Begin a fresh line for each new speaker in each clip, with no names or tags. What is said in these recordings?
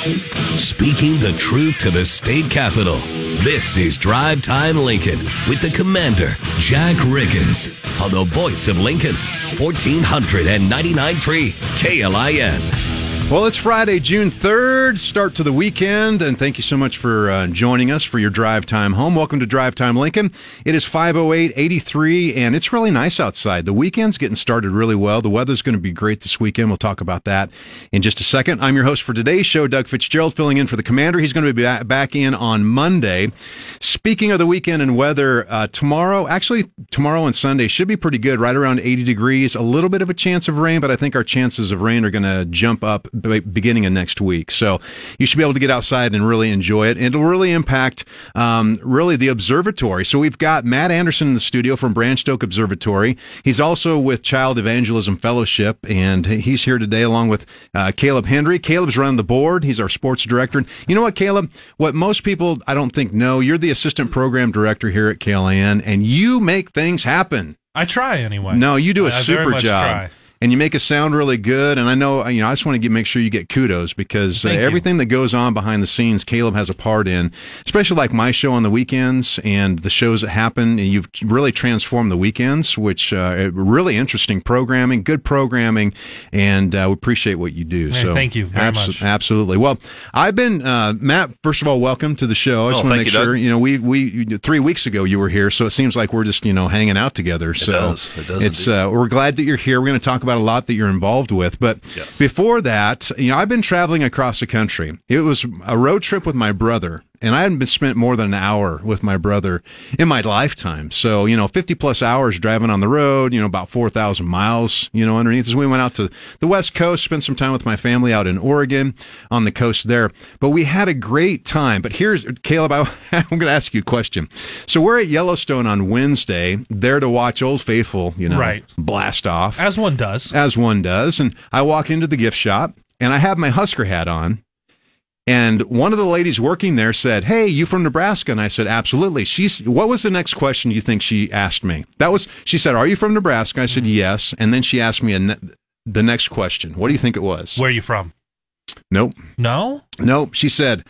Speaking the truth to the state capitol. This is Drive Time Lincoln with the commander, Jack Riggins, on the voice of Lincoln, 1499.3 KLIN.
Well, it's Friday, June 3rd, start to the weekend, and thank you so much for uh, joining us for your drive time home. Welcome to Drive Time Lincoln. It is 508-83, and it's really nice outside. The weekend's getting started really well. The weather's going to be great this weekend. We'll talk about that in just a second. I'm your host for today's show, Doug Fitzgerald, filling in for the commander. He's going to be back in on Monday. Speaking of the weekend and weather, uh, tomorrow, actually, tomorrow and Sunday should be pretty good, right around 80 degrees. A little bit of a chance of rain, but I think our chances of rain are going to jump up beginning of next week. So you should be able to get outside and really enjoy it. It'll really impact um, really the observatory. So we've got Matt Anderson in the studio from Branch Oak Observatory. He's also with Child Evangelism Fellowship, and he's here today along with uh, Caleb Hendry. Caleb's running the board. He's our sports director. And you know what, Caleb? What most people I don't think know, you're the assistant program director here at KLIN, and you make things happen.
I try anyway.
No, you do a I super job. Try and you make it sound really good. And I know, you know, I just want to get, make sure you get kudos because uh, everything that goes on behind the scenes, Caleb has a part in, especially like my show on the weekends and the shows that happen. And you've really transformed the weekends, which uh, really interesting programming, good programming, and uh, we appreciate what you do.
Hey, so thank you very abso-
much. Absolutely. Well, I've been uh, Matt. First of all, welcome to the show. I just oh, want to make you, sure. Doug. You know, we we three weeks ago you were here, so it seems like we're just you know hanging out together. So
it does. It does
it's uh, we're glad that you're here. We're going to talk about about a lot that you're involved with. But yes. before that, you know, I've been traveling across the country. It was a road trip with my brother and I hadn't spent more than an hour with my brother in my lifetime. So, you know, 50 plus hours driving on the road, you know, about 4,000 miles, you know, underneath as we went out to the West Coast, spent some time with my family out in Oregon on the coast there. But we had a great time. But here's, Caleb, I, I'm going to ask you a question. So we're at Yellowstone on Wednesday, there to watch Old Faithful, you know,
right.
blast off.
As one does.
As one does. And I walk into the gift shop and I have my Husker hat on and one of the ladies working there said, "Hey, you from Nebraska?" And I said, "Absolutely." She's. What was the next question you think she asked me? That was. She said, "Are you from Nebraska?" I said, mm-hmm. "Yes." And then she asked me ne- the next question. What do you think it was?
Where are you from?
Nope.
No.
Nope. She said,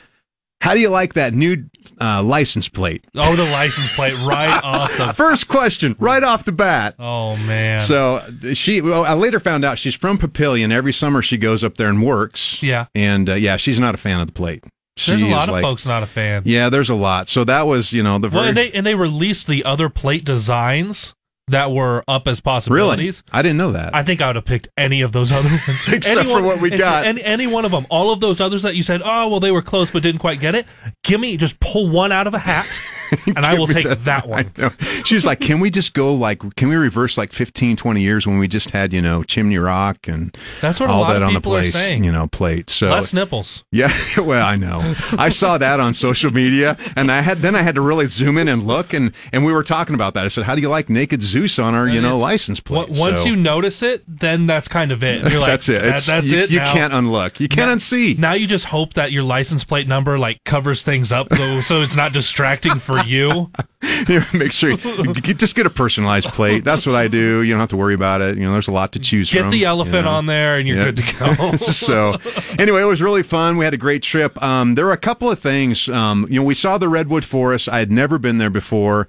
how do you like that new uh, license plate?
Oh, the license plate right off the
first question, right off the bat.
Oh man!
So she, well, I later found out she's from Papillion. Every summer she goes up there and works.
Yeah,
and uh, yeah, she's not a fan of the plate.
She there's a lot of like, folks not a fan.
Yeah, there's a lot. So that was, you know, the very...
well, and they and they released the other plate designs that were up as possibilities.
Really? I didn't know that.
I think I would have picked any of those other ones.
Except Anyone, for what we got.
Any, any one of them. All of those others that you said, oh, well, they were close but didn't quite get it. Give me, just pull one out of a hat and I will take that, that one.
She was like, can we just go like, can we reverse like 15, 20 years when we just had, you know, Chimney Rock and
That's what
all
that
on
the
place,
you
know, plate. So
less nipples.
Yeah. Well, I know. I saw that on social media and I had, then I had to really zoom in and look and, and we were talking about that. I said, how do you like naked Zeus on our, you know, license plate?
Once so, you notice it, then that's kind of it. You're like,
that's it.
That, that's
you,
it.
You now, can't unlook. You can't now, unsee.
Now you just hope that your license plate number like covers things up though, so it's not distracting for you.
make sure you, just get a personalized plate. That's what I do. You don't have to worry about it. You know, there's a lot to choose
get
from.
Get the elephant
you know?
on there, and you're yeah. good to go.
so, anyway, it was really fun. We had a great trip. Um, there were a couple of things. Um, you know, we saw the redwood forest. I had never been there before.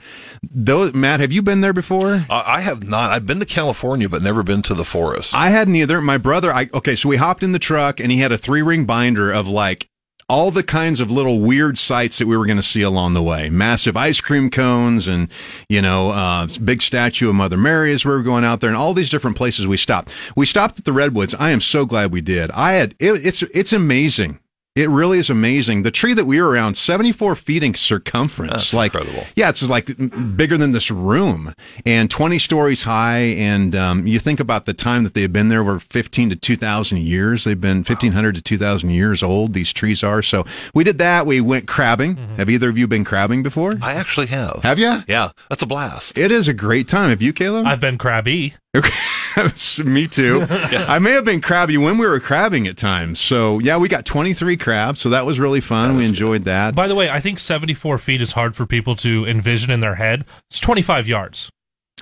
Those, Matt, have you been there before?
Uh, I have not. I've been to California, but never been to the forest.
I hadn't either. My brother. I okay. So we hopped in the truck, and he had a three ring binder of like all the kinds of little weird sights that we were going to see along the way. Massive ice cream cones and, you know, uh, big statue of Mother Mary as we were going out there and all these different places we stopped. We stopped at the Redwoods. I am so glad we did. I had, it, it's, it's amazing it really is amazing. The tree that we were around, 74 feet in circumference.
That's
like,
incredible.
Yeah, it's like bigger than this room and 20 stories high. And um, you think about the time that they've been there over 15 to 2,000 years. They've been 1,500 to 2,000 years old, these trees are. So we did that. We went crabbing. Mm-hmm. Have either of you been crabbing before?
I actually have.
Have you?
Yeah, that's a blast.
It is a great time. Have you, Caleb?
I've been crabby.
Me too. yeah. I may have been crabby when we were crabbing at times. So yeah, we got 23 crabs. So that was really fun. Was we enjoyed good. that.
By the way, I think 74 feet is hard for people to envision in their head. It's 25 yards.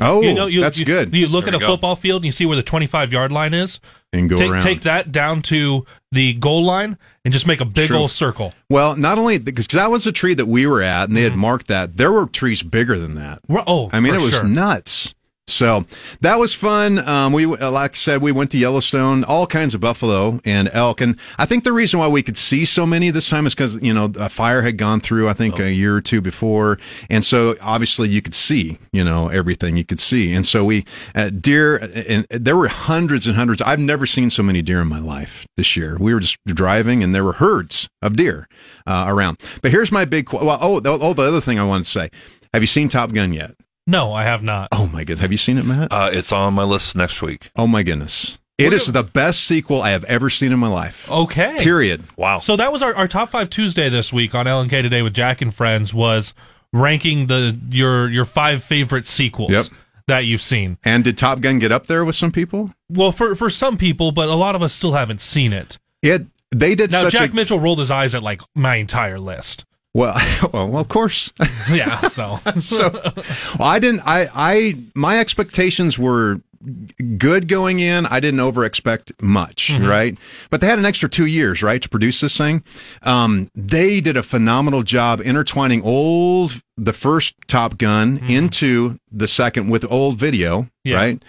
Oh,
you know, you,
that's
you-
good.
You look
There
at a
go.
football field and you see where the 25 yard line is.
and go
take,
around.
take that down to the goal line and just make a big
True.
old circle.
Well, not only because that was a tree that we were at, and they had mm-hmm. marked that. There were trees bigger than that.
Oh,
I mean,
for
it was
sure.
nuts. So that was fun. Um, we, uh, like I said, we went to Yellowstone, all kinds of buffalo and elk. And I think the reason why we could see so many this time is because, you know, a fire had gone through, I think a year or two before. And so obviously you could see, you know, everything you could see. And so we, uh, deer, and there were hundreds and hundreds. I've never seen so many deer in my life this year. We were just driving and there were herds of deer uh, around. But here's my big, qu- well, oh, oh, the other thing I want to say. Have you seen Top Gun yet?
No, I have not.
Oh my goodness. Have you seen it, Matt?
Uh, it's on my list next week.
Oh my goodness. It
What
is
do-
the best sequel I have ever seen in my life.
Okay.
Period.
Wow.
So that was our, our top five Tuesday this week on LNK Today with Jack and Friends was ranking the your your five favorite sequels
Yep.
that you've seen.
And did Top Gun get up there with some people?
Well, for for some people, but a lot of us still haven't seen it.
It they did
Now,
such
Jack
a
Mitchell rolled his eyes at like my entire list.
Well, well, of course.
Yeah, so
so well, I didn't I I my expectations were good going in. I didn't over expect much,
Mm-hmm.
right? But they had an extra two years, right, to produce this thing. Um, they did a phenomenal job intertwining old the first Top Gun into the second with old video.
Yeah.
right?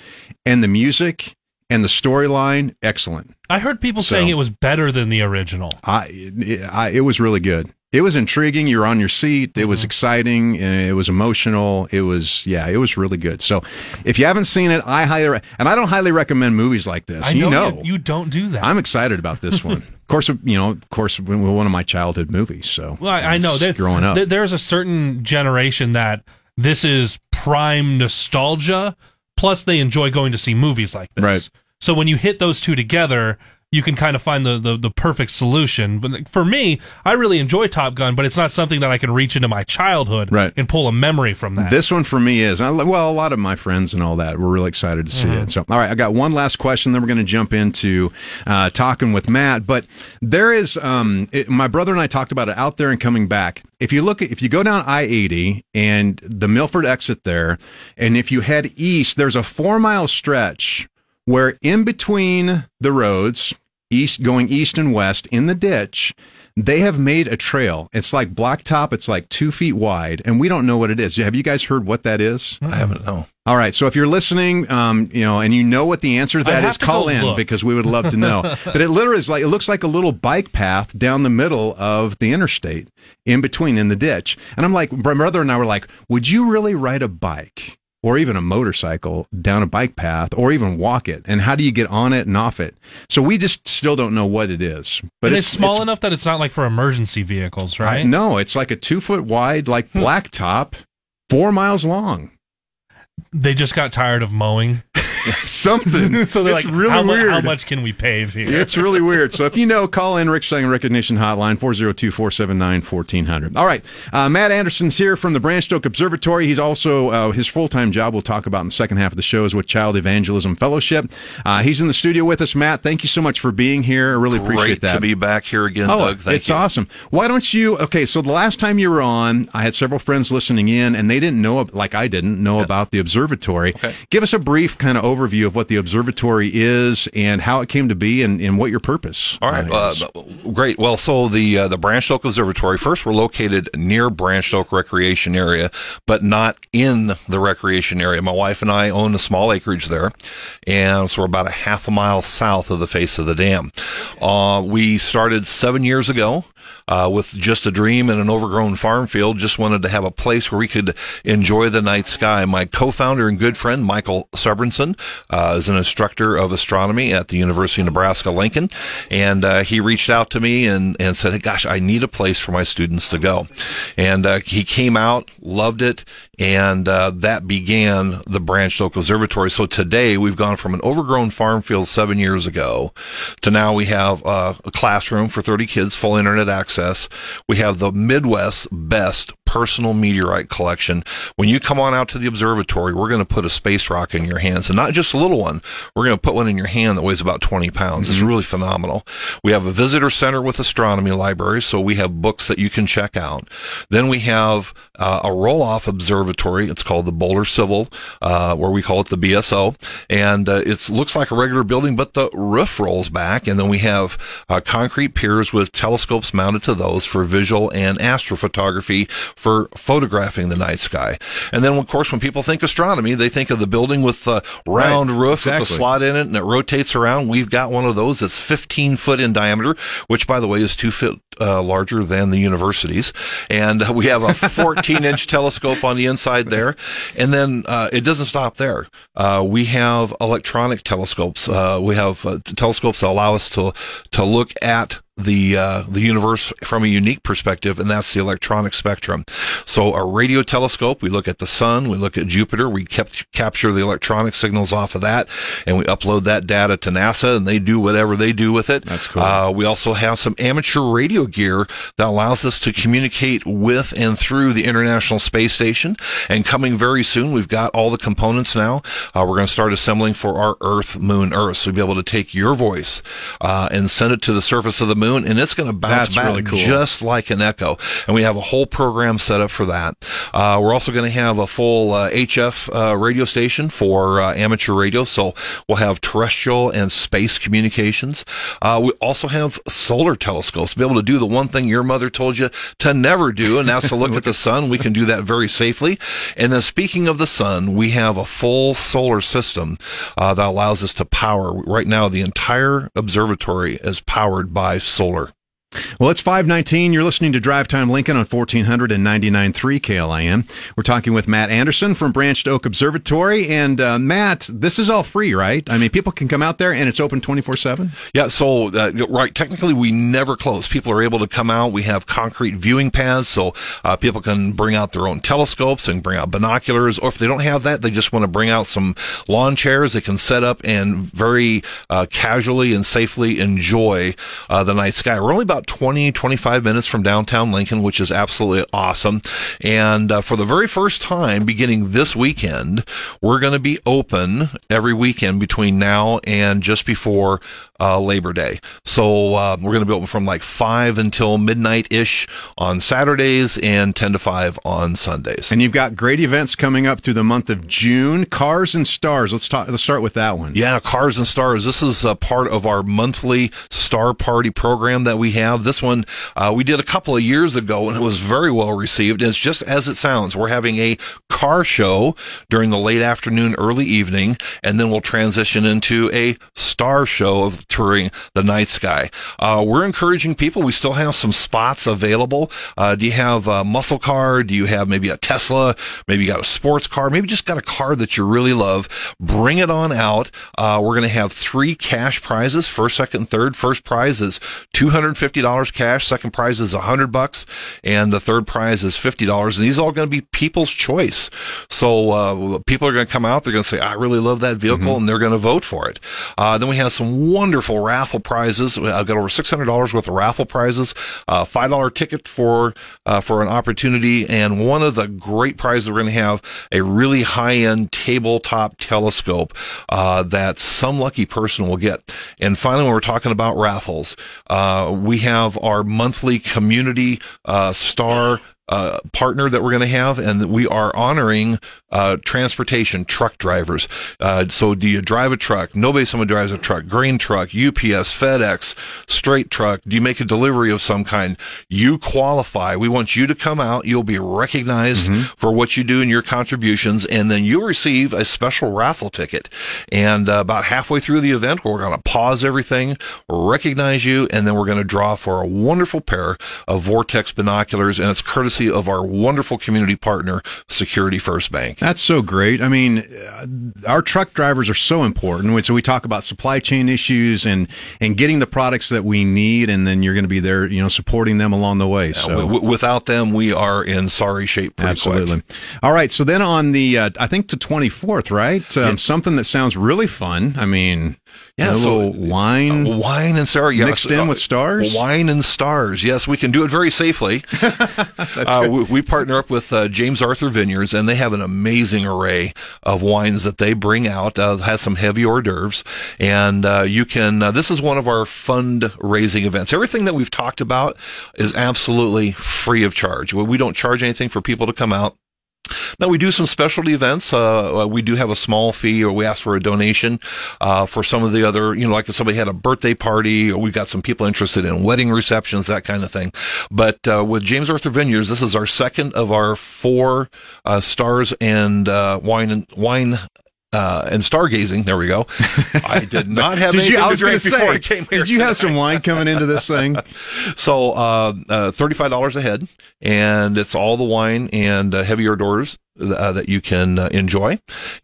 And the music and the storyline, excellent.
I heard people
So-
saying it was better than the original.
I, I, it was really good. It was intriguing. You were on your seat. It
Mm-hmm.
was exciting. uh, It was emotional. It was, yeah, it was really good. So, if you haven't seen it, I highly, re- and I don't highly recommend movies like this.
I
you
know,
know,
you, don't do that.
I'm excited about this one. of course, you know, of course, one one of my childhood movies. So,
Well, I, I know that
growing up.
there's a certain generation that this is prime nostalgia. Plus, they enjoy going to see movies like this.
Right.
So when you hit those two together, you can kind of find the, the, the perfect solution. But for me, I really enjoy Top Gun, but it's not something that I can reach into my childhood
Right.
and pull a memory from that.
This one for me is I- well, a lot of my friends and all that were really excited to see
Mm-hmm.
it. So, all right, I got one last question. Then we're going to jump into uh, talking with Matt. But there is, um, it, my brother and I talked about it out there and coming back. If you look, at, if you go down I eighty and the Milford exit there, and if you head east, there's a four mile stretch where in between the roads, east going east and west in the ditch, they have made a trail. It's like blacktop. It's like two feet wide, and we don't know what it is. Have you guys heard what that is?
I haven't know.
All right. So if you're listening, um, you know, and you know what the answer to that is, call in
look.
because we would love to know. but it literally is like it looks like a little bike path down the middle of the interstate, in between in the ditch. And I'm like, my brother and I were like, would you really ride a bike? Or even a motorcycle down a bike path, or even walk it. And how do you get on it and off it? So we just still don't know what it is. But
and it's, small enough that it's not like for emergency vehicles,
I-
right?
no, it's like a two foot wide, like hmm. blacktop, four miles long.
They just got tired of mowing.
Something.
so they're
it's
like,
really
how,
weird.
how much can we pave here?
It's really weird. So if you know, call in Rick Second Recognition Hotline, 402-479-1400. All right. Uh, Matt Anderson's here from the Branched Oak Observatory. He's also, uh, his full-time job we'll talk about in the second half of the show is with Child Evangelism Fellowship. Uh, he's in the studio with us. Matt, thank you so much for being here. I really appreciate that.
to be back here again,
Oh,
Doug. Thank
it's
you.
awesome. Why don't you? Okay, so the last time you were on, I had several friends listening in, and they didn't know, like I didn't know about the observatory.
Okay.
Give us a brief kind of overview of what the observatory is and how it came to be, and, and what your purpose.
All right,
uh,
great. Well, so the uh, the Branch Oak Observatory first, we're located near Branch Oak Recreation Area, but not in the recreation area. My wife and I own a small acreage there, and so we're about a half a mile south of the face of the dam. Uh, we started seven years ago. Uh, with just a dream and an overgrown farm field, just wanted to have a place where we could enjoy the night sky. My co-founder and good friend Michael Sibbernsen uh, is an instructor of astronomy at the University of Nebraska Lincoln, and uh, he reached out to me and and said, hey, "Gosh, I need a place for my students to go." And uh, he came out, loved it, and uh, that began the Branch Oak Observatory. So today we've gone from an overgrown farm field seven years ago to now we have uh, a classroom for 30 kids, full internet access. We have the Midwest best personal meteorite collection. When you come on out to the observatory, we're going to put a space rock in your hands, and not just a little one. We're going to put one in your hand that weighs about 20 pounds. It's really phenomenal. We have a visitor center with astronomy library, so we have books that you can check out. Then we have uh, a roll-off observatory. It's called the Boulder Civil, uh, where we call it the BSO, and uh, it looks like a regular building, but the roof rolls back, and then we have uh, concrete piers with telescopes mounted to those for visual and astrophotography for photographing the night sky. And then, of course, when people think astronomy, they think of the building with the round
Right,
roof with the slot in it and it rotates around. We've got one of those that's 15 foot in diameter, which, by the way, is two foot uh, larger than the universities. And we have a 14 inch telescope on the inside there. And then uh, it doesn't stop there. Uh, we have electronic telescopes. Uh, we have uh, telescopes that allow us to to look at the uh, the universe from a unique perspective, and that's the electronic spectrum. So a radio telescope, we look at the sun, we look at Jupiter, we kept, capture the electronic signals off of that, and we upload that data to NASA, and they do whatever they do with it.
That's cool.
Uh, we also have some amateur radio gear that allows us to communicate with and through the International Space Station. And coming very soon, we've got all the components now. Uh, we're going to start assembling for our Earth, Moon, Earth. So we'll be able to take your voice uh, and send it to the surface of the moon, and it's going to bounce
That's
back
really cool.
just like an echo. And we have a whole program set up for that. Uh, we're also going to have a full uh, HF uh, radio station for uh, amateur radio. So we'll have terrestrial and space communications. Uh, we also have solar telescopes to be able to do the one thing your mother told you to never do, and that's to look at the sun. We can do that very safely. And then speaking of the sun, we have a full solar system uh, that allows us to power. Right now, the entire observatory is powered by solar.
Well, it's 519. You're listening to Drive Time Lincoln on 1499.3 KLIN. We're talking with Matt Anderson from Branched Oak Observatory. And uh, Matt, this is all free, right? I mean, people can come out there and it's open 24 7.
Yeah, so uh, right, technically we never close. People are able to come out. We have concrete viewing paths, so uh, people can bring out their own telescopes and bring out binoculars. Or if they don't have that, they just want to bring out some lawn chairs. They can set up and very uh, casually and safely enjoy uh, the night sky. We're only about 20, 25 minutes from downtown Lincoln, which is absolutely awesome. And uh, for the very first time, beginning this weekend, we're going to be open every weekend between now and just before uh, Labor Day. So uh, we're going to be open from like five until midnight ish on Saturdays and ten to five on Sundays.
And you've got great events coming up through the month of June. Cars and Stars. Let's talk. Let's start with that one.
Yeah, Cars and Stars. This is a part of our monthly Star Party program that we have. This one uh, we did a couple of years ago, and it was very well received. It's just as it sounds. We're having a car show during the late afternoon, early evening, and then we'll transition into a star show of touring the night sky. Uh, we're encouraging people. We still have some spots available. Uh, do you have a muscle car? Do you have maybe a Tesla? Maybe you got a sports car? Maybe just got a car that you really love. Bring it on out. Uh, we're going to have three cash prizes: first, second, third. First prize is two hundred fifty dollars cash. Second prize is a hundred bucks, and the third prize is fifty dollars. And these are all going to be people's choice. So uh, people are going to come out. They're going to say, "I really love that vehicle," and they're going to vote for it. Uh, then we have some wonderful raffle prizes. I've got over six hundred dollars worth of raffle prizes. Uh, Five dollar ticket for uh, for an opportunity, and one of the great prizes we're going to have a really high end tabletop telescope uh, that some lucky person will get. And finally, when we're talking about raffles, uh, we have our monthly community uh, star uh, partner that we're going to have, and we are honoring uh, transportation truck drivers. Uh, so, do you drive a truck? Nobody, someone drives a truck. Green truck, UPS, FedEx, straight truck. Do you make a delivery of some kind? You qualify. We want you to come out. You'll be recognized for what you do and your contributions, and then you'll receive a special raffle ticket. And uh, about halfway through the event, we're going to pause everything, recognize you, and then we're going to draw for a wonderful pair of Vortex binoculars, and it's courtesy of our wonderful community partner, Security First Bank.
That's so great. I mean, uh, our truck drivers are so important. So we talk about supply chain issues and and getting the products that we need, and then you're going to be there, you know, supporting them along the way. So.
W- w- without them, we are in sorry shape. Pretty
Absolutely.
Quick.
All right. So then on the, uh, I think to 24th, right? Um, Something that sounds really fun. I mean,
Yeah,
a
so-
little wine.
Wine and star, yes.
Mixed in with stars?
Wine and stars. Yes, we can do it very safely. uh, we, we partner up with uh, James Arthur Vineyards, and they have an amazing array of wines that they bring out. Uh, has some heavy hors d'oeuvres, and uh, you can. Uh, this is one of our fundraising events. Everything that we've talked about is absolutely free of charge. We don't charge anything for people to come out. Now we do some specialty events. Uh, we do have a small fee, or we ask for a donation uh, for some of the other, you know, like if somebody had a birthday party, or we got some people interested in wedding receptions, that kind of thing. But uh, with James Arthur Vineyards, this is our second of our four uh, stars and uh, wine and wine. Uh, and stargazing. There we go. I did not have
Did
anything
you? I was
drink
to
before
say.
I came here.
Did you have some wine coming into this thing?
So, uh, uh, thirty-five dollars a head, and it's all the wine and uh, heavy hors d'oeuvres uh, that you can uh, enjoy.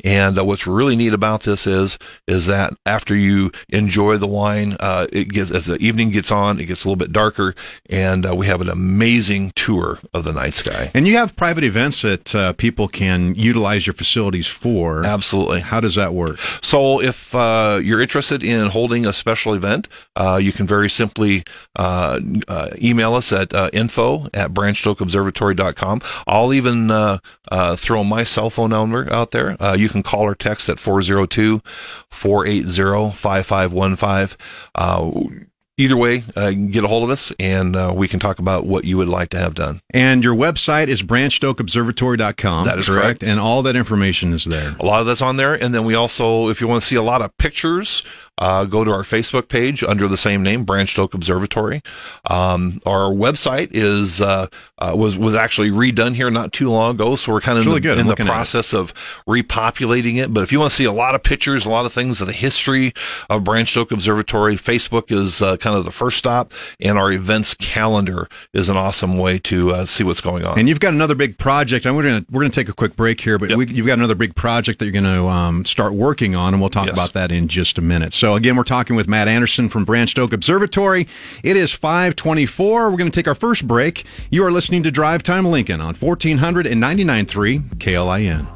And uh, what's really neat about this is is that after you enjoy the wine, uh, it gets as the evening gets on, it gets a little bit darker, and uh, we have an amazing tour of the night sky.
And you have private events that uh, people can utilize your facilities for.
Absolutely.
How does that work?
So if uh, you're interested in holding a special event, uh, you can very simply uh, uh, email us at uh, info at branchedoakobservatory.com. I'll even uh, uh, throw my cell phone number out there. Uh, you can call or text at 402 480 5515. Either way, uh, get a hold of us and uh, we can talk about what you would like to have done.
And your website is branchedoakobservatory.com.
That is correct.
And all that information is there.
A lot of that's on there. And then we also, if you want to see a lot of pictures, uh, go to our Facebook page under the same name, Branched Oak Observatory. Um, our website is uh, uh, was was actually redone here not too long ago, so we're kind of
really
in, in the
looking at it.
process of repopulating it. But if you want to see a lot of pictures, a lot of things of the history of Branched Oak Observatory, Facebook is uh, kind of the first stop, and our events calendar is an awesome way to uh, see what's going on.
And you've got another big project. And we're going to we're going to take a quick break here, but
Yep.
we, you've got another big project that you're going to um, start working on, and we'll talk
Yes.
about that in just a minute. So again, we're talking with Matt Anderson from Branch Oak Observatory. It is 524. We're going to take our first break. You are listening to Drive Time Lincoln on 1499.3 KLIN.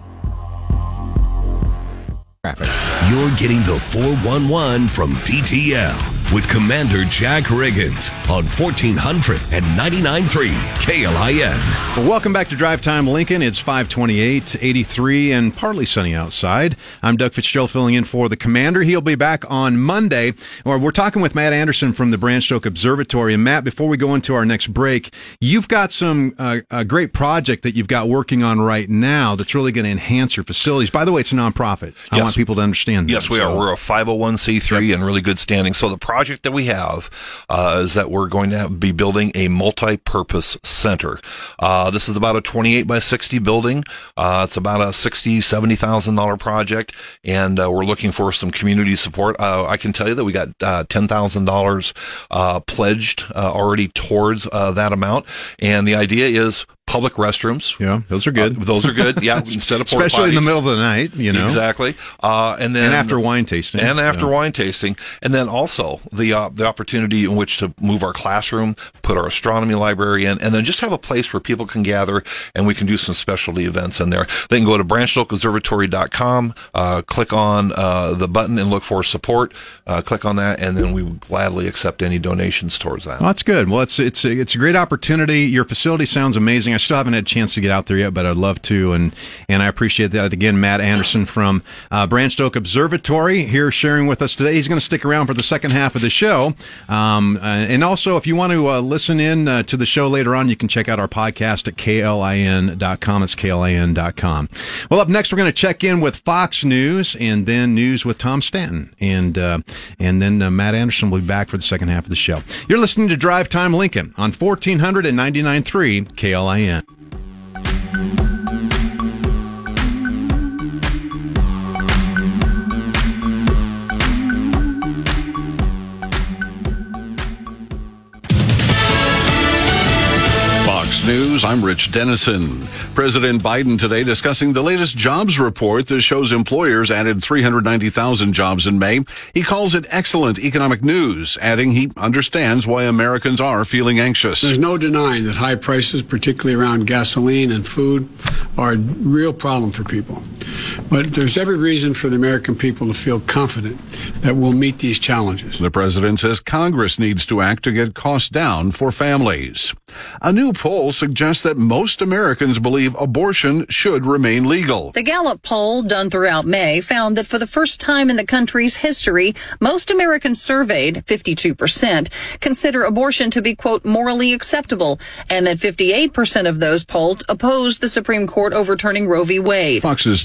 Traffic.
You're getting the 411 from DTL with Commander Jack Riggins on 1499.3 KLIN.
Welcome back to Drive Time Lincoln. It's 528, 83, and partly sunny outside. I'm Doug Fitzgerald filling in for the commander. He'll be back on Monday. Or we're talking with Matt Anderson from the Branch Oak Observatory. And Matt, before we go into our next break, you've got some uh, a great project that you've got working on right now that's really going to enhance your facilities. By the way, it's a nonprofit. I
Yes.
want people to understand that.
Yes, we
So-
are. We're a 501c3 and really good standing. So the project that we have uh, is that we're going to have, be building a multi-purpose center. Uh, this is about a 28 by 60 building. Uh, it's about a 60, 70 thousand dollar project, and uh, we're looking for some community support. Uh, I can tell you that we got uh, ten thousand dollars uh, pledged uh, already towards uh, that amount, and the idea is public restrooms.
Yeah, those are good.
Uh, those are good. Yeah, instead of
Especially in the middle of the night, you know.
Exactly. Uh, and then
And after wine tasting.
and after
So-
wine tasting, and then also the uh, the opportunity in which to move our classroom, put our astronomy library in, and then just have a place where people can gather and we can do some specialty events in there. They can go to branchedoakobservatory.com, uh, click on uh, the button and look for support. Uh, click on that, and then we would gladly accept any donations towards that.
Well, that's good. Well, it's it's a, it's a great opportunity. Your facility sounds amazing. I still haven't had a chance to get out there yet, but I'd love to, and and I appreciate that. Again, Matt Anderson from uh, Branch Oak Observatory here sharing with us today. He's going to stick around for the second half of the show, um, uh, and also if you want to uh, listen in uh, to the show later on, you can check out our podcast at klin.com. It's klin.com. Well, up next we're going to check in with Fox News and then news with Tom Stanton, and uh, and then uh, Matt Anderson will be back for the second half of the show. You're listening to Drive Time Lincoln on 1499.3 KLIN.
News, I'm Rich Denison. President Biden today discussing the latest jobs report that shows employers added 390,000 jobs in May. He calls it excellent economic news, adding he understands why Americans are feeling anxious.
There's no denying that high prices, particularly around gasoline and food, are a real problem for people. But there's every reason for the American people to feel confident that we'll meet these challenges.
The president says Congress needs to act to get costs down for families. A new poll suggests that most Americans believe abortion should remain legal.
The Gallup poll done throughout May found that for the first time in the country's history, most Americans surveyed, 52%, consider abortion to be, quote, morally acceptable, and that 58% of those polled opposed the Supreme Court overturning Roe v. Wade.
Fox's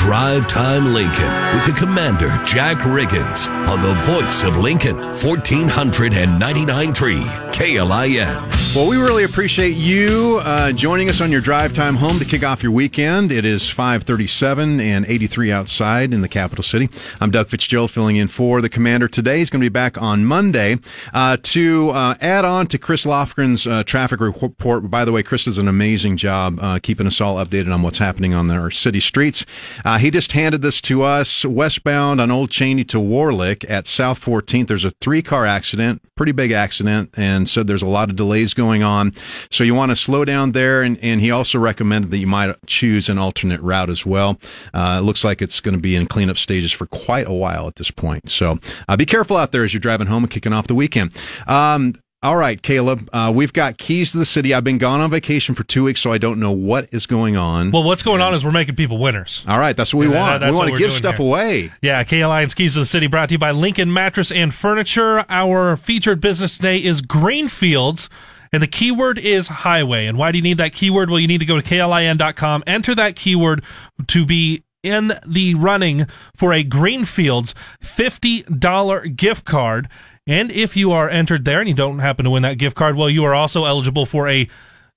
Drive Time Lincoln with the Commander, Jack Riggins, on the voice of Lincoln, 1499.3 KLIN.
Well, we really appreciate you uh, joining us on your drive time home to kick off your weekend. It is 537 and 83 outside in the capital city. I'm Doug Fitzgerald filling in for the commander today. He's going to be back on Monday. Uh, to uh, add on to Chris Lofgren's uh, traffic report, by the way, Chris does an amazing job uh, keeping us all updated on what's happening on our city streets. Uh, he just handed this to us westbound on Old Cheney to Warlick at South 14th. There's a three car accident, pretty big accident, and said there's a lot of delays going on. So you want to slow down there. And, and he also recommended that you might choose an alternate route as well. Uh, it looks like it's going to be in cleanup stages for quite a while at this point. So uh, be careful out there as you're driving home and kicking off the weekend. Um, all right, Caleb, uh, we've got keys to the city. I've been gone on vacation for two weeks, so I don't know what is going on.
Well, what's going on is we're making people winners.
All right, that's what we
Yeah,
want.
that's
we want to give stuff
here.
away.
Yeah, KLIN's Keys to the City brought to you by Lincoln Mattress and Furniture. Our featured business today is Greenfields. And the keyword is highway. And why do you need that keyword? Well, you need to go to KLIN.com, enter that keyword to be in the running for a Greenfields $50 gift card. And if you are entered there and you don't happen to win that gift card, well, you are also eligible for a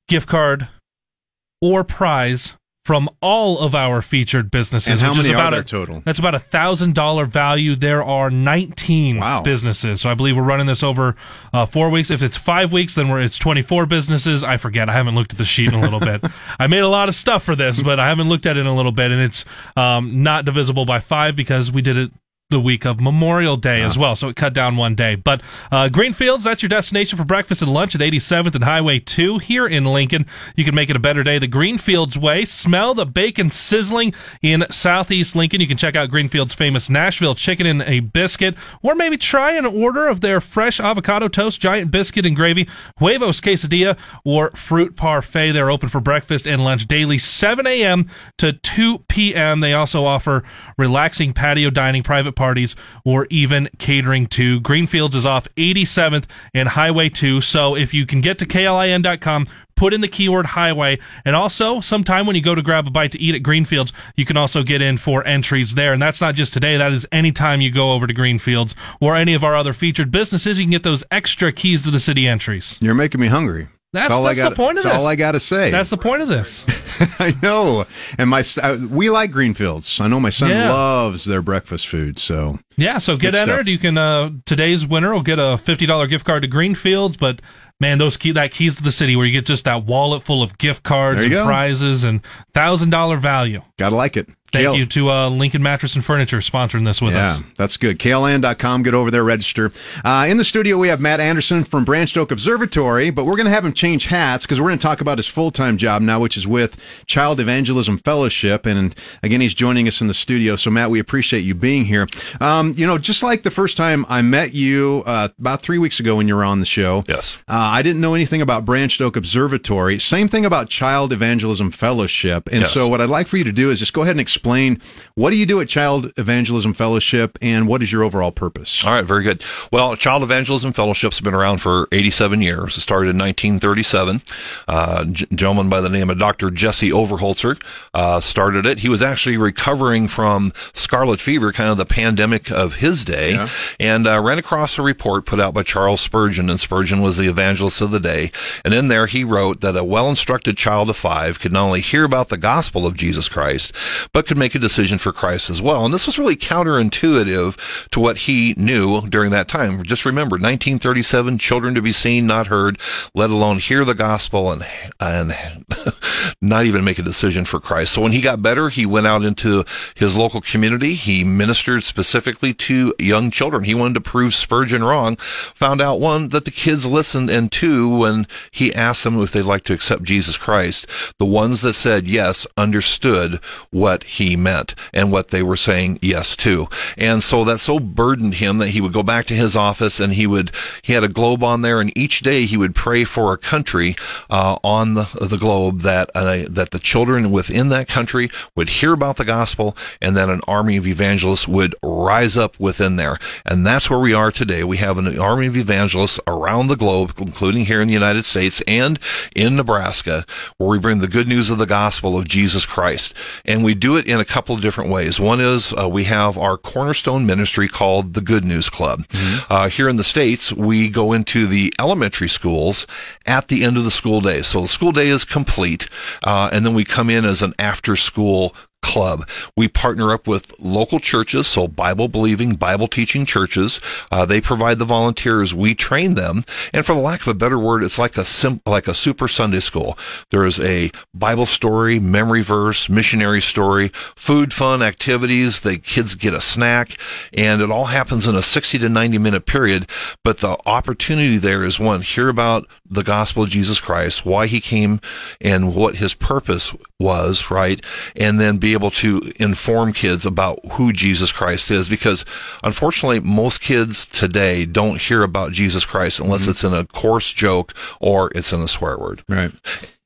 gift card or prize from all of our featured businesses.
And how
which is
many are
about
there
a,
total?
That's about a thousand dollar value. There are nineteen
Wow.
businesses. So I believe we're running this over uh, four weeks. If it's five weeks, then we're it's twenty four businesses. I forget. I haven't looked at the sheet in a little bit. I made a lot of stuff for this, but I haven't looked at it in a little bit, and it's um, not divisible by five because we did it the week of Memorial Day as well, so it cut down one day. But uh, Greenfields, that's your destination for breakfast and lunch at 87th and Highway 2 here in Lincoln. You can make it a better day the Greenfields way. Smell the bacon sizzling in Southeast Lincoln. You can check out Greenfields' famous Nashville chicken and a biscuit, or maybe try an order of their fresh avocado toast, giant biscuit and gravy, huevos quesadilla, or fruit parfait. They're open for breakfast and lunch daily, 7 a.m. to 2 p.m. They also offer relaxing patio dining, private parties, or even catering to. Greenfields is off 87th and Highway 2. So if you can get to KLIN.com, put in the keyword highway. And also, sometime when you go to grab a bite to eat at Greenfields, you can also get in for entries there. And that's not just today, that is anytime you go over to Greenfields or any of our other featured businesses, you can get those extra keys to the city entries.
You're making me hungry.
That's,
all
that's
I got.
the point of
that's
this.
all I got to say.
That's the point of this.
I know. And my s- uh, we like Greenfields. I know my son
Yeah.
loves their breakfast food. So
Yeah, so get
Good stuff.
entered. You can uh today's winner will get a fifty dollar gift card to Greenfields, but man, those key that keys to the city where you get just that wallet full of gift cards and
go.
prizes and thousand dollar value.
gotta like it.
Thank
Kale-
you to uh, Lincoln Mattress and Furniture sponsoring this with
yeah,
us.
Yeah, that's good. KLIN.com. Get over there, register. Uh, in the studio, we have Matt Anderson from Branched Oak Observatory, but we're going to have him change hats because we're going to talk about his full time job now, which is with Child Evangelism Fellowship. And again, he's joining us in the studio. So, Matt, we appreciate you being here. Um, you know, just like the first time I met you uh, about three weeks ago when you were on the show.
Yes.
Uh, I didn't know anything about Branched Oak Observatory. Same thing about Child Evangelism Fellowship. And
Yes.
so, what I'd like for you to do is just go ahead and explain what do you do at Child Evangelism Fellowship and what is your overall purpose?
All right, very good. Well, Child Evangelism Fellowship's been around for 87 years. It started in 1937. Uh, g- gentleman by the name of Dr. Jesse Overholtzer uh, started it. He was actually recovering from scarlet fever, kind of the pandemic of his day, and uh, ran across a report put out by Charles Spurgeon, and Spurgeon was the evangelist of the day. And in there, he wrote that a well-instructed child of five could not only hear about the gospel of Jesus Christ, but could make a decision for Christ as well. And this was really counterintuitive to what he knew during that time. Just remember, 1937, children to be seen, not heard, let alone hear the gospel and and not even make a decision for Christ. So when he got better, he went out into his local community. He ministered specifically to young children. He wanted to prove Spurgeon wrong. Found out one that the kids listened, and two, when he asked them if they'd like to accept Jesus Christ, the ones that said yes understood what he meant and what they were saying yes to. And so that so burdened him that he would go back to his office and he would he had a globe on there, and each day he would pray for a country uh, on the, the globe that uh, that the children within that country would hear about the gospel, and that an army of evangelists would rise up within there. And that's where we are today. We have an army of evangelists around the globe, including here in the United States and in Nebraska, where we bring the good news of the gospel of Jesus Christ. And we do it in a couple of different ways. One is uh, we have our cornerstone ministry called the Good News Club. Uh, here in the States, we go into the elementary schools at the end of the school day. So the school day is complete, uh, and then we come in as an after school club. We partner up with local churches, so Bible believing, Bible teaching churches. Uh, they provide the volunteers. We train them, and for the lack of a better word, it's like a sim- like a super Sunday school. There is a Bible story, memory verse, missionary story, food, fun, activities. The kids get a snack, and it all happens in a sixty to ninety minute period. But the opportunity there is one: hear about the gospel of Jesus Christ, why he came, and what his purpose was, right? And then be able to inform kids about who Jesus Christ is. Because unfortunately, most kids today don't hear about Jesus Christ unless mm-hmm. it's in a coarse joke or it's in a swear word.
Right.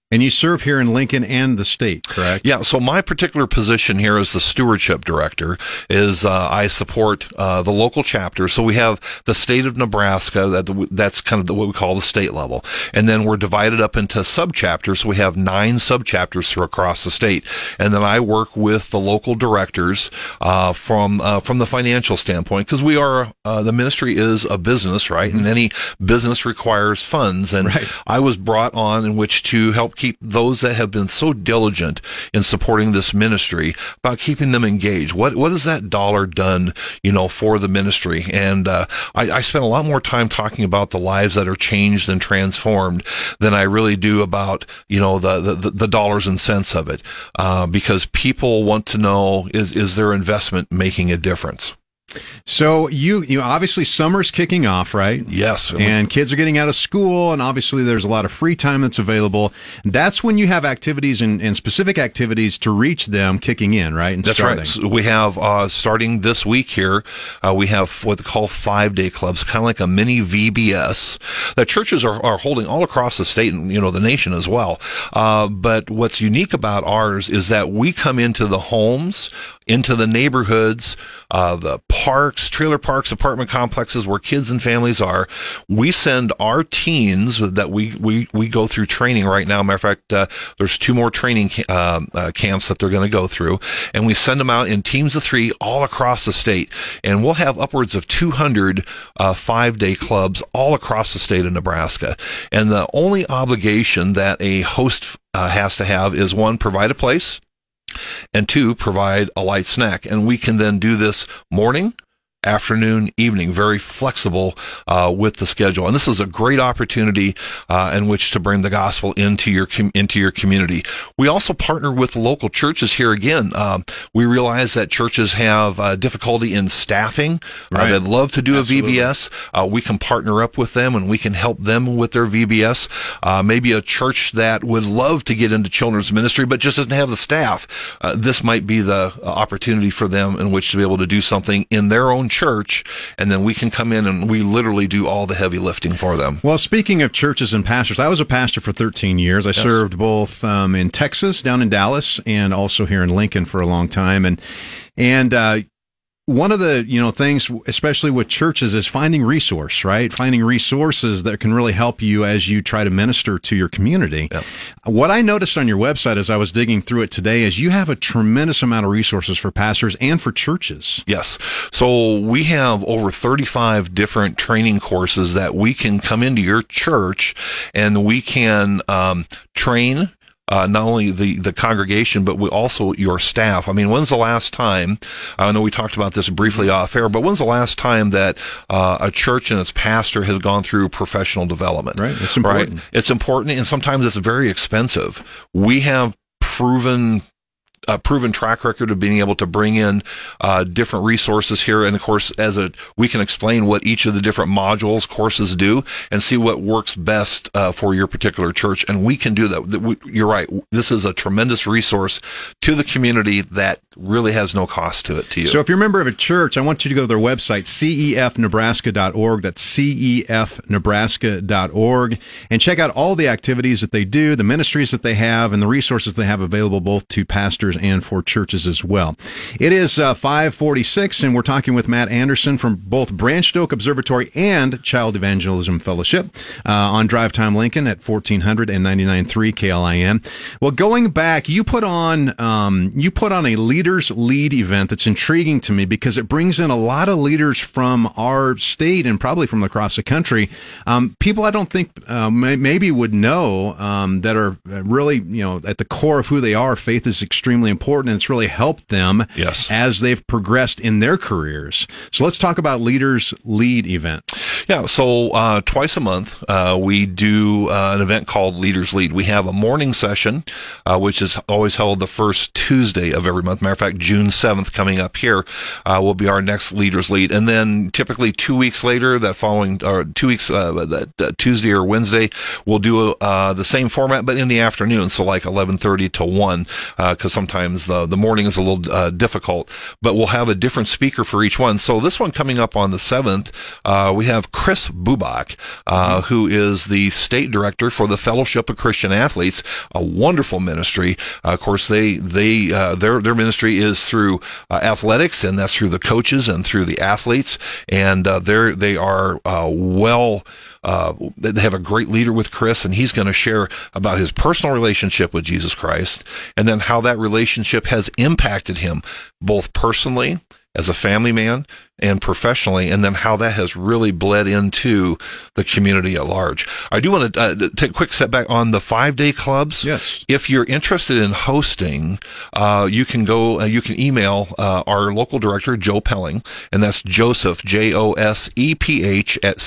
And you serve here in Lincoln and the state, correct?
Yeah. So my particular position here as the stewardship director is uh, I support uh, the local chapter. So we have the state of Nebraska. That that's kind of the, what we call the state level, and then we're divided up into subchapters. So we have nine subchapters through across the state, and then I work with the local directors uh, from uh, from the financial standpoint because we are uh, the ministry is a business, right? And any business requires funds, and I was brought on in which to help keep those that have been so diligent in supporting this ministry about keeping them engaged. What what has that dollar done, you know, for the ministry? And uh, I, I spent a lot more time talking about the lives that are changed and transformed than I really do about you know the the, the dollars and cents of it, uh, because people want to know is is their investment making a difference.
So you you obviously summer's kicking off, right?
Yes.
And kids are getting out of school, and obviously there's a lot of free time that's available. That's when you have activities and, and specific activities to reach them kicking in, right? And
That's
starting.
right. So we have uh, starting this week here. Uh, we have what they call five day clubs, kind of like a mini VBS that churches are, are holding all across the state and you know the nation as well. Uh, but what's unique about ours is that we come into the homes, into the neighborhoods, uh, the parks, trailer parks, apartment complexes where kids and families are. We send our teens that we we we go through training right now. Matter of fact, uh, there's two more training uh, uh, camps that they're going to go through, and we send them out in teams of three all across the state, and we'll have upwards of 200 uh, five day clubs all across the state of Nebraska. And the only obligation that a host uh, has to have is one, provide a place and two, provide a light snack. And we can then do this morning, afternoon, evening, very flexible uh, with the schedule. And this is a great opportunity uh, in which to bring the gospel into your com- into your community. We also partner with local churches here. Again, um, we realize that churches have uh, difficulty in staffing.
Right.
they'd love to do
Absolutely.
a VBS. Uh, we can partner up with them and we can help them with their VBS. Uh, maybe a church that would love to get into children's ministry but just doesn't have the staff. Uh, this might be the uh, opportunity for them in which to be able to do something in their own church, and then we can come in and we literally do all the heavy lifting for them.
Well, speaking of churches and pastors, I was a pastor for 13 years. I served both um, in Texas, down in Dallas, and also here in Lincoln for a long time. And and uh, one of the you know things, especially with churches, is finding resource, right? Finding resources that can really help you as you try to minister to your community.
Yep.
What I noticed on your website as I was digging through it today is you have a tremendous amount of resources for pastors and for churches.
Yes. So we have over 35 different training courses that we can come into your church and we can um, train. Uh, not only the, the congregation, but we also your staff. I mean, when's the last time? I know we talked about this briefly off air, but when's the last time that uh, a church and its pastor has gone through professional development?
Right. It's important.
Right. It's important, and sometimes it's very expensive. We have proven a proven track record of being able to bring in uh, different resources here, and of course, as a we can explain what each of the different modules courses do, and see what works best uh, for your particular church, and we can do that. You're right. This is a tremendous resource to the community that really has no cost to it to you.
So if you're a member of a church, I want you to go to their website, cefnebraska.org. That's cefnebraska.org. And check out all the activities that they do, the ministries that they have, and the resources they have available both to pastors and for churches as well. It is uh, 546, and we're talking with Matt Anderson from both Branched Oak Observatory and Child Evangelism Fellowship uh, on Drive Time Lincoln at 1400 and 99.3 KLIN. Well, going back, you put on um, you put on a leaders lead event that's intriguing to me because it brings in a lot of leaders from our state and probably from across the country. Um, people I don't think uh, may, maybe would know um, that are really you know at the core of who they are. Faith is extremely important, and it's really helped them
Yes.
as they've progressed in their careers. So let's talk about leaders lead event.
Yeah, so uh, twice a month uh, we do uh, an event called Leaders Lead. We have a morning session, uh, which is always held the first Tuesday of every month. Matter of fact, June seventh coming up here uh, will be our next Leaders Lead, and then typically two weeks later, that following or two weeks uh, that Tuesday or Wednesday, we'll do uh, the same format, but in the afternoon, so like eleven thirty to one, because sometimes the the morning is a little uh, difficult. But we'll have a different speaker for each one. So this one coming up on the seventh, uh, we have Chris Bubak, uh, who is the state director for the Fellowship of Christian Athletes, a wonderful ministry. Uh, of course, they they uh, their their ministry is through uh, athletics, and that's through the coaches and through the athletes, and uh, they're they are uh, well. Uh, they have a great leader with Chris, and he's going to share about his personal relationship with Jesus Christ, and then how that relationship has impacted him both personally as a family man and professionally, and then how that has really bled into the community at large. I do want to uh, take a quick step back on the five day clubs.
Yes.
If you're interested in hosting, uh, you can go, uh, you can email uh, our local director, Joe Pelling, and that's Joseph, J O S E P H, at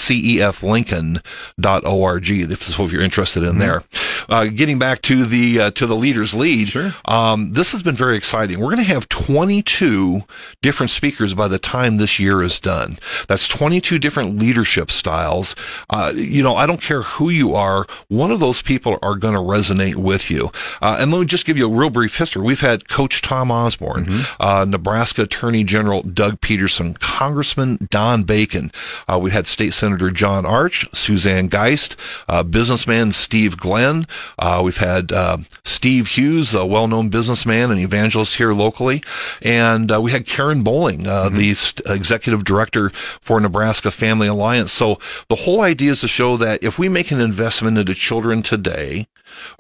ceflincoln.org. If, so if you're interested in there. Uh, getting back to the, uh, to the leaders lead,
Sure.
um, this has been very exciting. We're going to have 22 different speakers by the time this year is done. That's 22 different leadership styles. Uh, you know, I don't care who you are. One of those people are going to resonate with you. Uh, and let me just give you a real brief history. We've had Coach Tom Osborne, uh, Nebraska Attorney General Doug Peterson, Congressman Don Bacon. Uh, we had State Senator John Arch, Suzanne Geist, uh, businessman Steve Glenn. Uh, we've had uh, Steve Hughes, a well-known businessman and evangelist here locally, and we had Karen Bowling, uh, the st- executive director for Nebraska Family Alliance. So the whole idea is to show that if we make an investment into children today,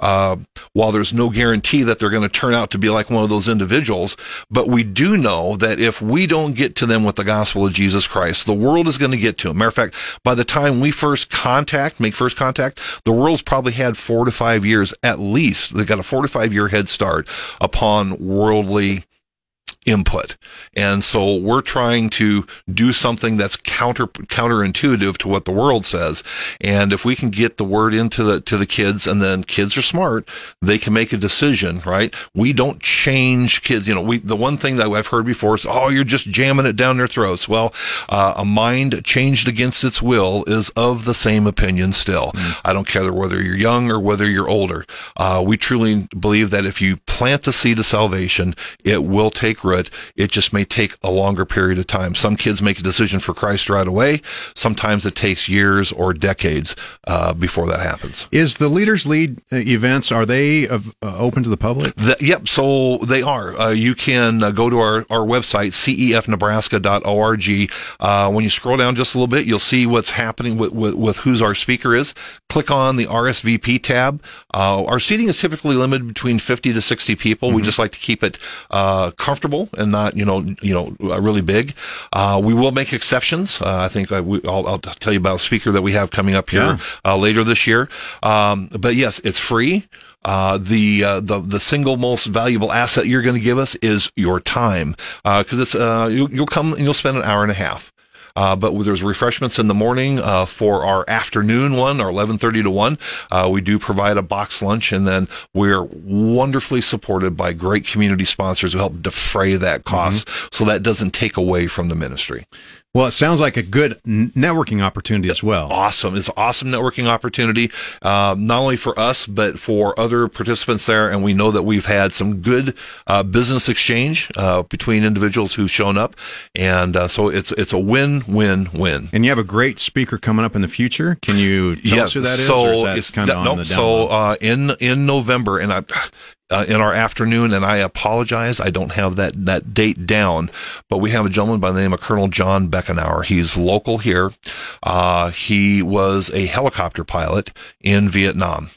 uh, while there's no guarantee that they're going to turn out to be like one of those individuals, but we do know that if we don't get to them with the gospel of Jesus Christ, the world is going to get to them. Matter of fact, by the time we first contact, make first contact, the world's probably had four to five years at least. They've got a four to five year head start upon worldly input. And so we're trying to do something that's counter counterintuitive to what the world says. And if we can get the word into the to the kids and then kids are smart, they can make a decision, right? We don't change kids, you know, we the one thing that I've heard before is, "Oh, you're just jamming it down their throats." Well, uh, a mind changed against its will is of the same opinion still. I don't care whether you're young or whether you're older. Uh, we truly believe that if you plant the seed of salvation, it will take root. It just may take a longer period of time. Some kids make a decision for Christ right away. Sometimes it takes years or decades uh, before that happens.
Is the Leaders Lead uh, events are they uh, open to the public?
The, yep, so they are. Uh, you can uh, go to our, our website, cefnebraska.org. Uh, when you scroll down just a little bit, you'll see what's happening with, with, with who's our speaker is. Click on the RSVP tab. Uh, our seating is typically limited between 50 to 60 people. We just like to keep it uh, and not, you know, you know, uh, really big. Uh, we will make exceptions. Uh, I think I, we, I'll, I'll tell you about a speaker that we have coming up here
Yeah.
uh, later this year. Um, but yes, it's free. Uh, the, uh, the, the single most valuable asset you're going to give us is your time. Uh, cause it's, uh, you, you'll come and you'll spend an hour and a half. Uh, but there's refreshments in the morning uh, for our afternoon one, or 11:30 to 1. Uh, we do provide a box lunch, and then we're wonderfully supported by great community sponsors who help defray that cost, so that doesn't take away from the ministry.
Well, it sounds like a good networking opportunity as well.
Awesome! It's an awesome networking opportunity, um, not only for us but for other participants there. And we know that we've had some good uh, business exchange uh, between individuals who've shown up, and uh, so it's it's a win-win-win.
And you have a great speaker coming up in the future. Can you tell us who that is?
So
or is that
it's
kind of
no,
on the down
so uh, in in November, and I. Uh, in our afternoon, and I apologize, I don't have that that date down. But we have a gentleman by the name of Colonel John Beckenauer. He's local here. Uh, he was a helicopter pilot in Vietnam,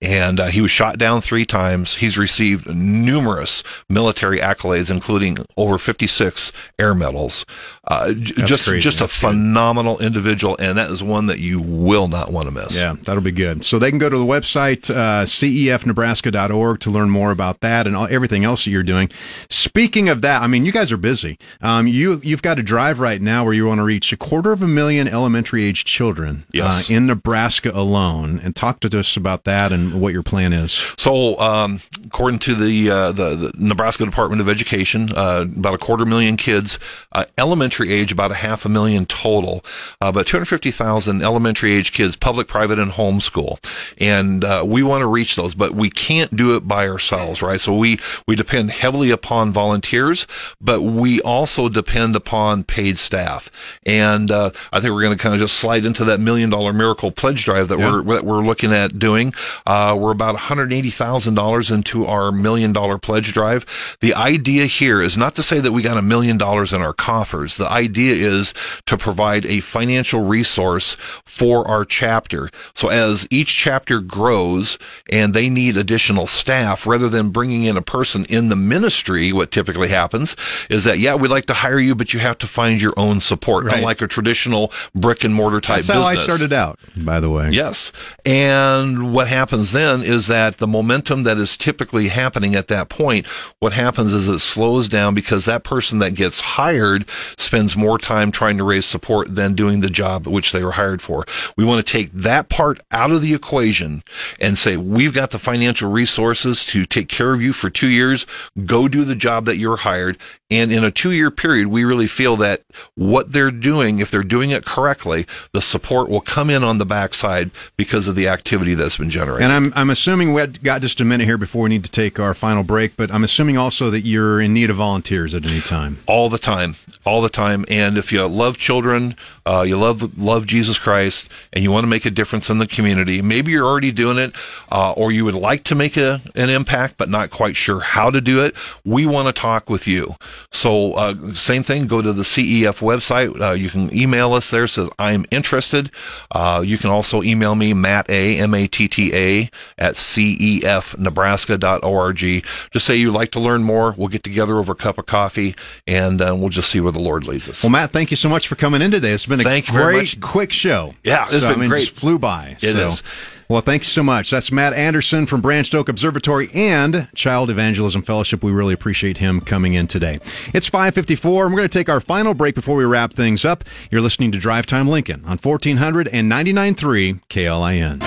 and uh, he was shot down three times. He's received numerous military accolades, including over 56 air medals. Uh, j- just
crazy.
just a
That's good.
phenomenal individual, and that is one that you will not want to miss.
Yeah, that'll be good. So they can go to the website, uh, cefnebraska.org, to learn more about that and all, everything else that you're doing. Speaking of that, I mean, you guys are busy. Um, you, you've got a drive right now where you want to reach a quarter of a million elementary age children
Yes.
uh, in Nebraska alone. And talk to us about that and what your plan is.
So, um, according to the, uh, the the Nebraska Department of Education, uh, about a quarter million kids, uh, elementary age, about a half a million total, uh, about 250,000 elementary age kids, public, private, and homeschool, and uh, we want to reach those, but we can't do it by ourselves, right? So we we depend heavily upon volunteers, but we also depend upon paid staff, and uh, I think we're going to kind of just slide into that million dollar miracle pledge drive that
Yeah.
we're that we're looking at doing. Uh, we're about $180,000 into our million dollar pledge drive. The idea here is not to say that we got a million dollars in our coffers. The idea is to provide a financial resource for our chapter. So as each chapter grows and they need additional staff, rather than bringing in a person in the ministry, what typically happens is that, yeah, we'd like to hire you, but you have to find your own support,
Right.
unlike a traditional brick and mortar type
That's how I started out, by the way.
Yes. And what happens then is that the momentum that is typically happening at that point, what happens is it slows down because that person that gets hired spends more time trying to raise support than doing the job which they were hired for. We want to take that part out of the equation and say, we've got the financial resources to take care of you for two years. Go do the job that you were hired. And in a two year period, we really feel that what they're doing, if they're doing it correctly, the support will come in on the backside because of the activity that's been generated.
And I'm, I'm assuming we've got just a minute here before we need to take our final break, but I'm assuming also that you're in need of volunteers at any time.
all the time, all the time. And if you love children, uh, you love love Jesus Christ, and you want to make a difference in the community, maybe you're already doing it, uh, or you would like to make a, an impact, but not quite sure how to do it. We want to talk with you. So uh, same thing. Go to the CEF website. Uh, you can email us there. Says I'm interested. Uh, you can also email me Matt A M A T T A at cefnebraska.org. Just say you'd like to learn more. We'll get together over a cup of coffee, and uh, we'll just see where the Lord leads us.
Well, Matt, thank you so much for coming in today. It's been a
Thank
great, quick show.
Yeah, it's
So,
been
I mean,
great.
Just flew by.
It
so.
is.
Well, thank you so much. That's Matt Anderson from Branched Oak Observatory and Child Evangelism Fellowship. We really appreciate him coming in today. It's 554, and we're going to take our final break before we wrap things up. You're listening to Drive Time Lincoln on 1400 and 99.3 KLIN.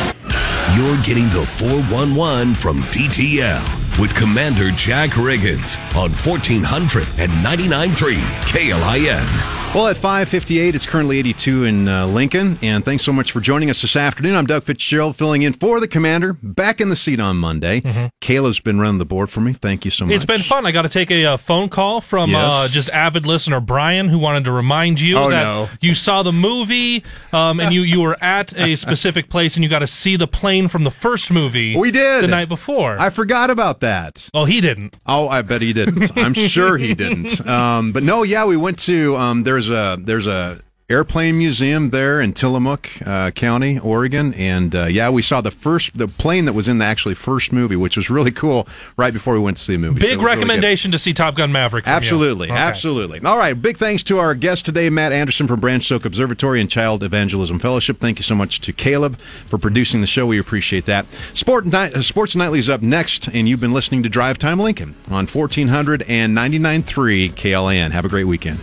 You're getting the 411 from DTL with Commander Jack Riggins on 1400 and 99.3 KLIN.
Well, at 5:58, it's currently 82 in uh, Lincoln, and thanks so much for joining us this afternoon. I'm Doug Fitzgerald, filling in for the commander, back in the seat on Monday.
Mm-hmm.
Kayla's been running the board for me. Thank you so much.
It's been fun. I got to take a uh, phone call from
Yes.
uh, just avid listener Brian, who wanted to remind you
Oh,
that
no.
you saw the movie um, and you, you were at a specific place and you got to see the plane from the first movie.
We did
the night before.
I forgot about that.
oh, he didn't.
Oh, I bet he didn't. I'm sure he didn't. Um, but no, yeah, we went to um, there's a there's a airplane museum there in Tillamook uh, County, Oregon, and uh, yeah, we saw the first the plane that was in the actually first movie, which was really cool. Right before we went to see the movie, So
Big
really
recommendation to see Top Gun Maverick.
Absolutely,
Okay.
absolutely. All right, big thanks to our guest today, Matt Anderson from Branched Oak Observatory and Child Evangelism Fellowship. Thank you so much to Caleb for producing the show. We appreciate that. Sport Night, uh, Sports Nightly is up next, and you've been listening to Drive Time Lincoln on 1400 and 99.3 KLIN. Have a great weekend.